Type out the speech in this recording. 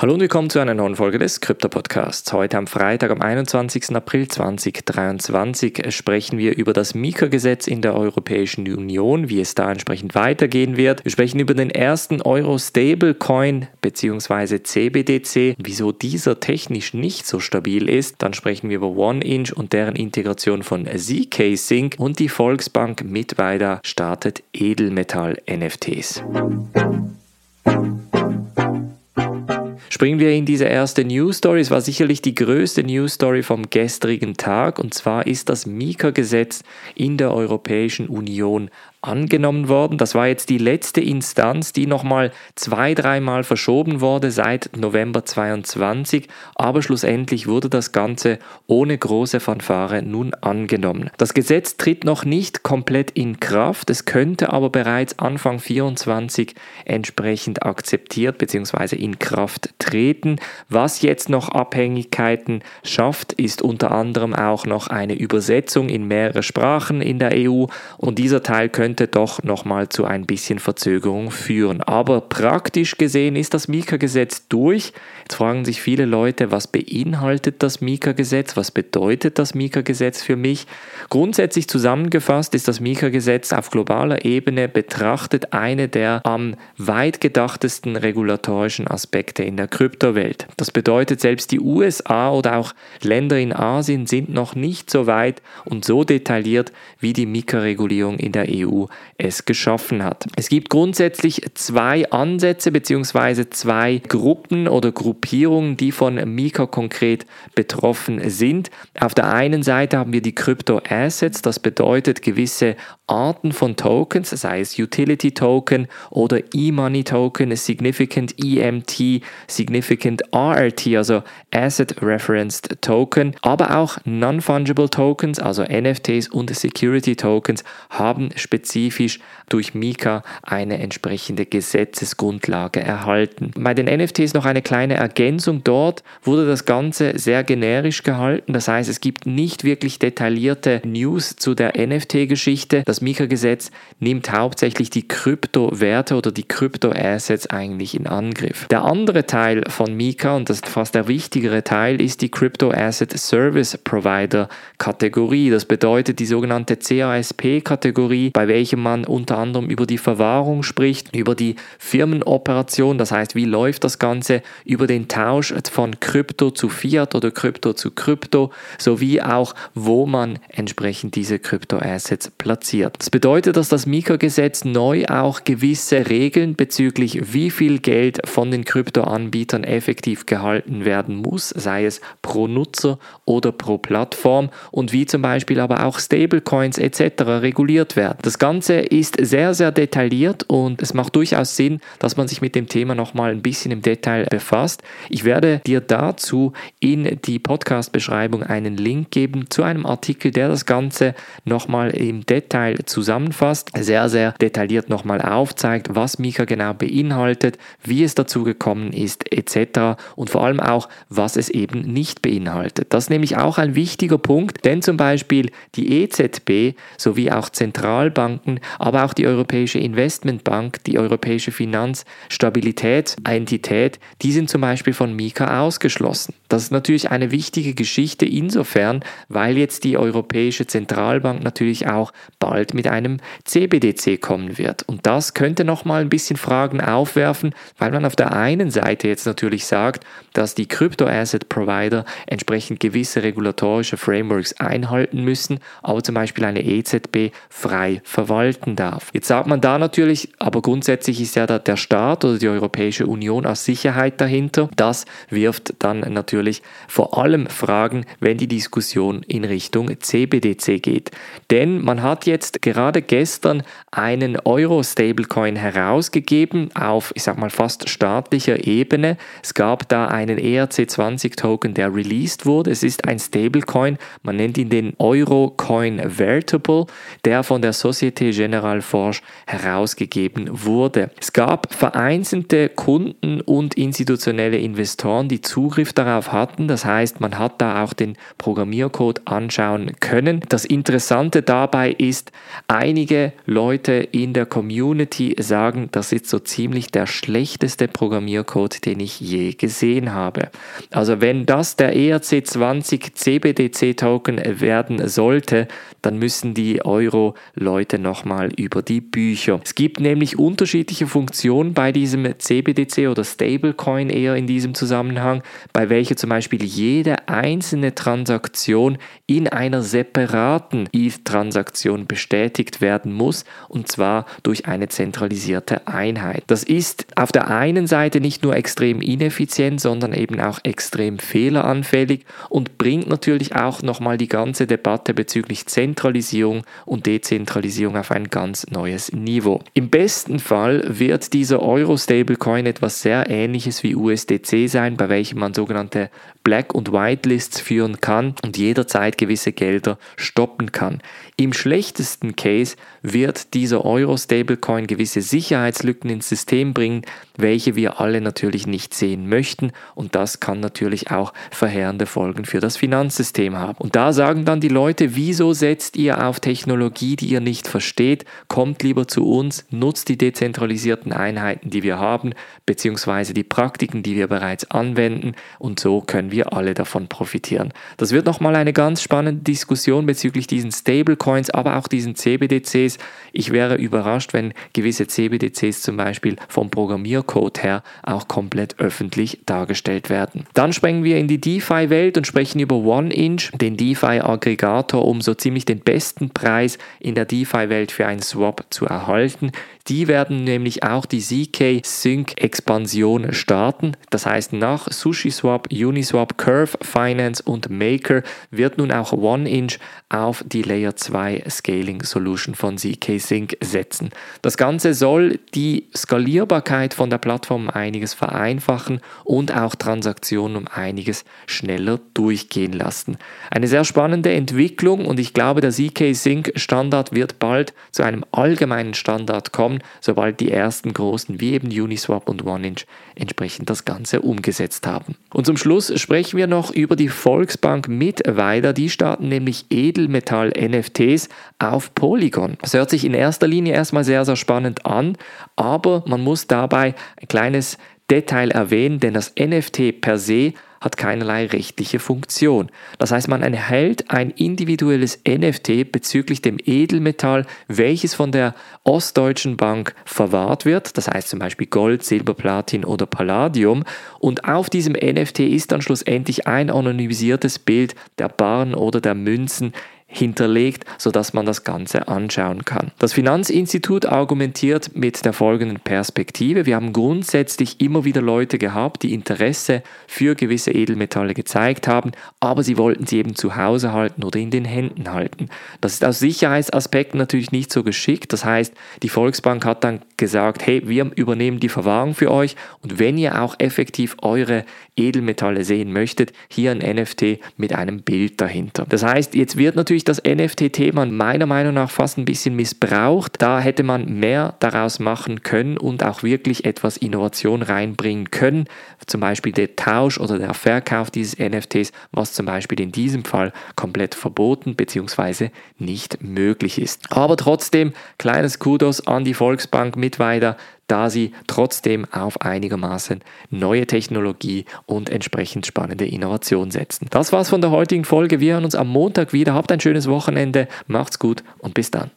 Hallo und willkommen zu einer neuen Folge des Krypto Podcasts. Heute am Freitag, am 21. April 2023, sprechen wir über das Mika-Gesetz in der Europäischen Union, wie es da entsprechend weitergehen wird. Wir sprechen über den ersten Euro-Stablecoin bzw. CBDC, wieso dieser technisch nicht so stabil ist. Dann sprechen wir über OneInch und deren Integration von ZK Sync und die Volksbank Mittweida startet Edelmetall-NFTs. Springen wir in diese erste News Story. Es war sicherlich die größte News Story vom gestrigen Tag und zwar ist das Mika-Gesetz in der Europäischen Union angenommen worden. Das war jetzt die letzte Instanz, die nochmal zwei, dreimal verschoben wurde seit November 22, aber schlussendlich wurde das Ganze ohne große Fanfare nun angenommen. Das Gesetz tritt noch nicht komplett in Kraft, es könnte aber bereits Anfang 24 entsprechend akzeptiert bzw. in Kraft treten. Was jetzt noch Abhängigkeiten schafft, ist unter anderem auch noch eine Übersetzung in mehrere Sprachen in der EU und dieser Teil könnte könnte doch nochmal zu ein bisschen Verzögerung führen. Aber praktisch gesehen ist das Mika-Gesetz durch. Jetzt fragen sich viele Leute, was beinhaltet das Mika-Gesetz? Was bedeutet das Mika-Gesetz für mich? Grundsätzlich zusammengefasst ist das Mika-Gesetz auf globaler Ebene betrachtet eine der am weit gedachtesten regulatorischen Aspekte in der Kryptowelt. Das bedeutet, selbst die USA oder auch Länder in Asien sind noch nicht so weit und so detailliert wie die Mika-Regulierung in der EU es geschaffen hat. Es gibt grundsätzlich zwei Ansätze bzw. zwei Gruppen oder Gruppierungen, die von Mika konkret betroffen sind. Auf der einen Seite haben wir die Crypto Assets, das bedeutet gewisse Arten von Tokens, sei es Utility Token oder E-Money Token, Significant EMT, Significant RRT, also Asset Referenced Token, aber auch Non-Fungible Tokens, also NFTs und Security Tokens haben spezifisch durch Mika eine entsprechende Gesetzesgrundlage erhalten. Bei den NFTs noch eine kleine Ergänzung. Dort wurde das Ganze sehr generisch gehalten. Das heißt, es gibt nicht wirklich detaillierte News zu der NFT-Geschichte. Das Mika-Gesetz nimmt hauptsächlich die Kryptowerte oder die Krypto-Assets eigentlich in Angriff. Der andere Teil von Mika, und das ist fast der wichtigere Teil, ist die Crypto Asset Service Provider Kategorie. Das bedeutet die sogenannte CASP-Kategorie, bei welchem man unter anderem über die Verwahrung spricht, über die Firmenoperation, das heißt, wie läuft das Ganze, über den Tausch von Krypto zu Fiat oder Krypto zu Krypto, sowie auch, wo man entsprechend diese Krypto-Assets platziert. Das bedeutet, dass das Mika-Gesetz neu auch gewisse Regeln bezüglich wie viel Geld von den Krypto-Anbietern effektiv gehalten werden muss, sei es pro Nutzer oder pro Plattform und wie zum Beispiel aber auch Stablecoins etc. reguliert werden. Das Ganze ist sehr, sehr detailliert und es macht durchaus Sinn, dass man sich mit dem Thema nochmal ein bisschen im Detail befasst. Ich werde dir dazu in die Podcast-Beschreibung einen Link geben zu einem Artikel, der das Ganze nochmal im Detail zusammenfasst, sehr, sehr detailliert nochmal aufzeigt, was Mika genau beinhaltet, wie es dazu gekommen ist, etc. und vor allem auch, was es eben nicht beinhaltet. Das ist nämlich auch ein wichtiger Punkt, denn zum Beispiel die EZB sowie auch Zentralbanken aber auch die Europäische Investmentbank, die Europäische Finanzstabilitätsentität, die sind zum Beispiel von Mika ausgeschlossen. Das ist natürlich eine wichtige Geschichte insofern, weil jetzt die Europäische Zentralbank natürlich auch bald mit einem CBDC kommen wird. Und das könnte nochmal ein bisschen Fragen aufwerfen, weil man auf der einen Seite jetzt natürlich sagt, dass die Crypto-Asset-Provider entsprechend gewisse regulatorische Frameworks einhalten müssen, aber zum Beispiel eine EZB frei verwalten darf. Jetzt sagt man da natürlich, aber grundsätzlich ist ja der Staat oder die Europäische Union als Sicherheit dahinter. Das wirft dann natürlich vor allem Fragen, wenn die Diskussion in Richtung CBDC geht. Denn man hat jetzt gerade gestern einen Euro-Stablecoin herausgegeben auf, ich sag mal, fast staatlicher Ebene. Es gab da einen ERC20-Token, der released wurde. Es ist ein Stablecoin, man nennt ihn den Euro-Coin Vertable, der von der Societe Societe Generale Forge herausgegeben wurde. Es gab vereinzelte Kunden und institutionelle Investoren, die Zugriff darauf hatten. Das heißt, man hat da auch den Programmiercode anschauen können. Das Interessante dabei ist, einige Leute in der Community sagen, das ist so ziemlich der schlechteste Programmiercode, den ich je gesehen habe. Also wenn das der ERC20 CBDC Token werden sollte, dann müssen die Nochmal über die Bücher. Es gibt nämlich unterschiedliche Funktionen bei diesem CBDC oder Stablecoin eher in diesem Zusammenhang, bei welcher zum Beispiel jede einzelne Transaktion in einer separaten ETH-Transaktion bestätigt werden muss und zwar durch eine zentralisierte Einheit. Das ist auf der einen Seite nicht nur extrem ineffizient, sondern eben auch extrem fehleranfällig und bringt natürlich auch nochmal die ganze Debatte bezüglich Zentralisierung und Dezentralisierung auf ein ganz neues Niveau. Im besten Fall wird dieser Euro-Stablecoin etwas sehr ähnliches wie USDC sein, bei welchem man sogenannte Black- und Whitelists führen kann und jederzeit gewisse Gelder stoppen kann. Im schlechtesten Case wird dieser Euro-Stablecoin gewisse Sicherheitslücken ins System bringen, welche wir alle natürlich nicht sehen möchten und das kann natürlich auch verheerende Folgen für das Finanzsystem haben. Und da sagen dann die Leute, wieso setzt ihr auf Technologie, die ihr nicht versteht? Kommt lieber zu uns, nutzt die dezentralisierten Einheiten, die wir haben, beziehungsweise die Praktiken, die wir bereits anwenden und so können wir alle davon profitieren. Das wird nochmal eine ganz spannende Diskussion bezüglich diesen Stablecoins, aber auch diesen CBDCs. Ich wäre überrascht, wenn gewisse CBDCs zum Beispiel vom Programmiercode her auch komplett öffentlich dargestellt werden. Dann springen wir in die DeFi-Welt und sprechen über OneInch, den DeFi-Aggregator, um so ziemlich den besten Preis in der DeFi-Welt für einen Swap zu erhalten. Die werden nämlich auch die ZK Sync Expansion starten. Das heißt, nach SushiSwap, Uniswap, Curve, Finance und Maker wird nun auch OneInch auf die Layer 2 Scaling Solution von ZK Sync setzen. Das Ganze soll die Skalierbarkeit von der Plattform einiges vereinfachen und auch Transaktionen um einiges schneller durchgehen lassen. Eine sehr spannende Entwicklung und ich glaube, der ZK Sync Standard wird bald zu einem allgemeinen Standard kommen sobald die ersten großen wie eben Uniswap und OneInch entsprechend das Ganze umgesetzt haben. Und zum Schluss sprechen wir noch über die Volksbank Mittweida. Die starten nämlich Edelmetall-NFTs auf Polygon. Das hört sich in erster Linie erstmal sehr, sehr spannend an, aber man muss dabei ein kleines Detail erwähnen, denn das NFT per se hat keinerlei rechtliche Funktion. Das heißt, man erhält ein individuelles NFT bezüglich dem Edelmetall, welches von der Ostdeutschen Bank verwahrt wird, das heißt zum Beispiel Gold, Silber, Platin oder Palladium. Und auf diesem NFT ist dann schlussendlich ein anonymisiertes Bild der Barren oder der Münzen hinterlegt, sodass man das Ganze anschauen kann. Das Finanzinstitut argumentiert mit der folgenden Perspektive. Wir haben grundsätzlich immer wieder Leute gehabt, die Interesse für gewisse Edelmetalle gezeigt haben, aber sie wollten sie eben zu Hause halten oder in den Händen halten. Das ist aus Sicherheitsaspekten natürlich nicht so geschickt. Das heißt, die Volksbank hat dann gesagt, hey, wir übernehmen die Verwahrung für euch und wenn ihr auch effektiv eure Edelmetalle sehen möchtet, hier ein NFT mit einem Bild dahinter. Das heißt, jetzt wird natürlich das NFT-Thema meiner Meinung nach fast ein bisschen missbraucht. Da hätte man mehr daraus machen können und auch wirklich etwas Innovation reinbringen können. Zum Beispiel der Tausch oder der Verkauf dieses NFTs, was zum Beispiel in diesem Fall komplett verboten bzw. nicht möglich ist. Aber trotzdem, kleines Kudos an die Volksbank Mittweida, da sie trotzdem auf einigermaßen neue Technologie und entsprechend spannende Innovation setzen. Das war's von der heutigen Folge. Wir hören uns am Montag wieder. Habt ein schönes Wochenende, macht's gut und bis dann.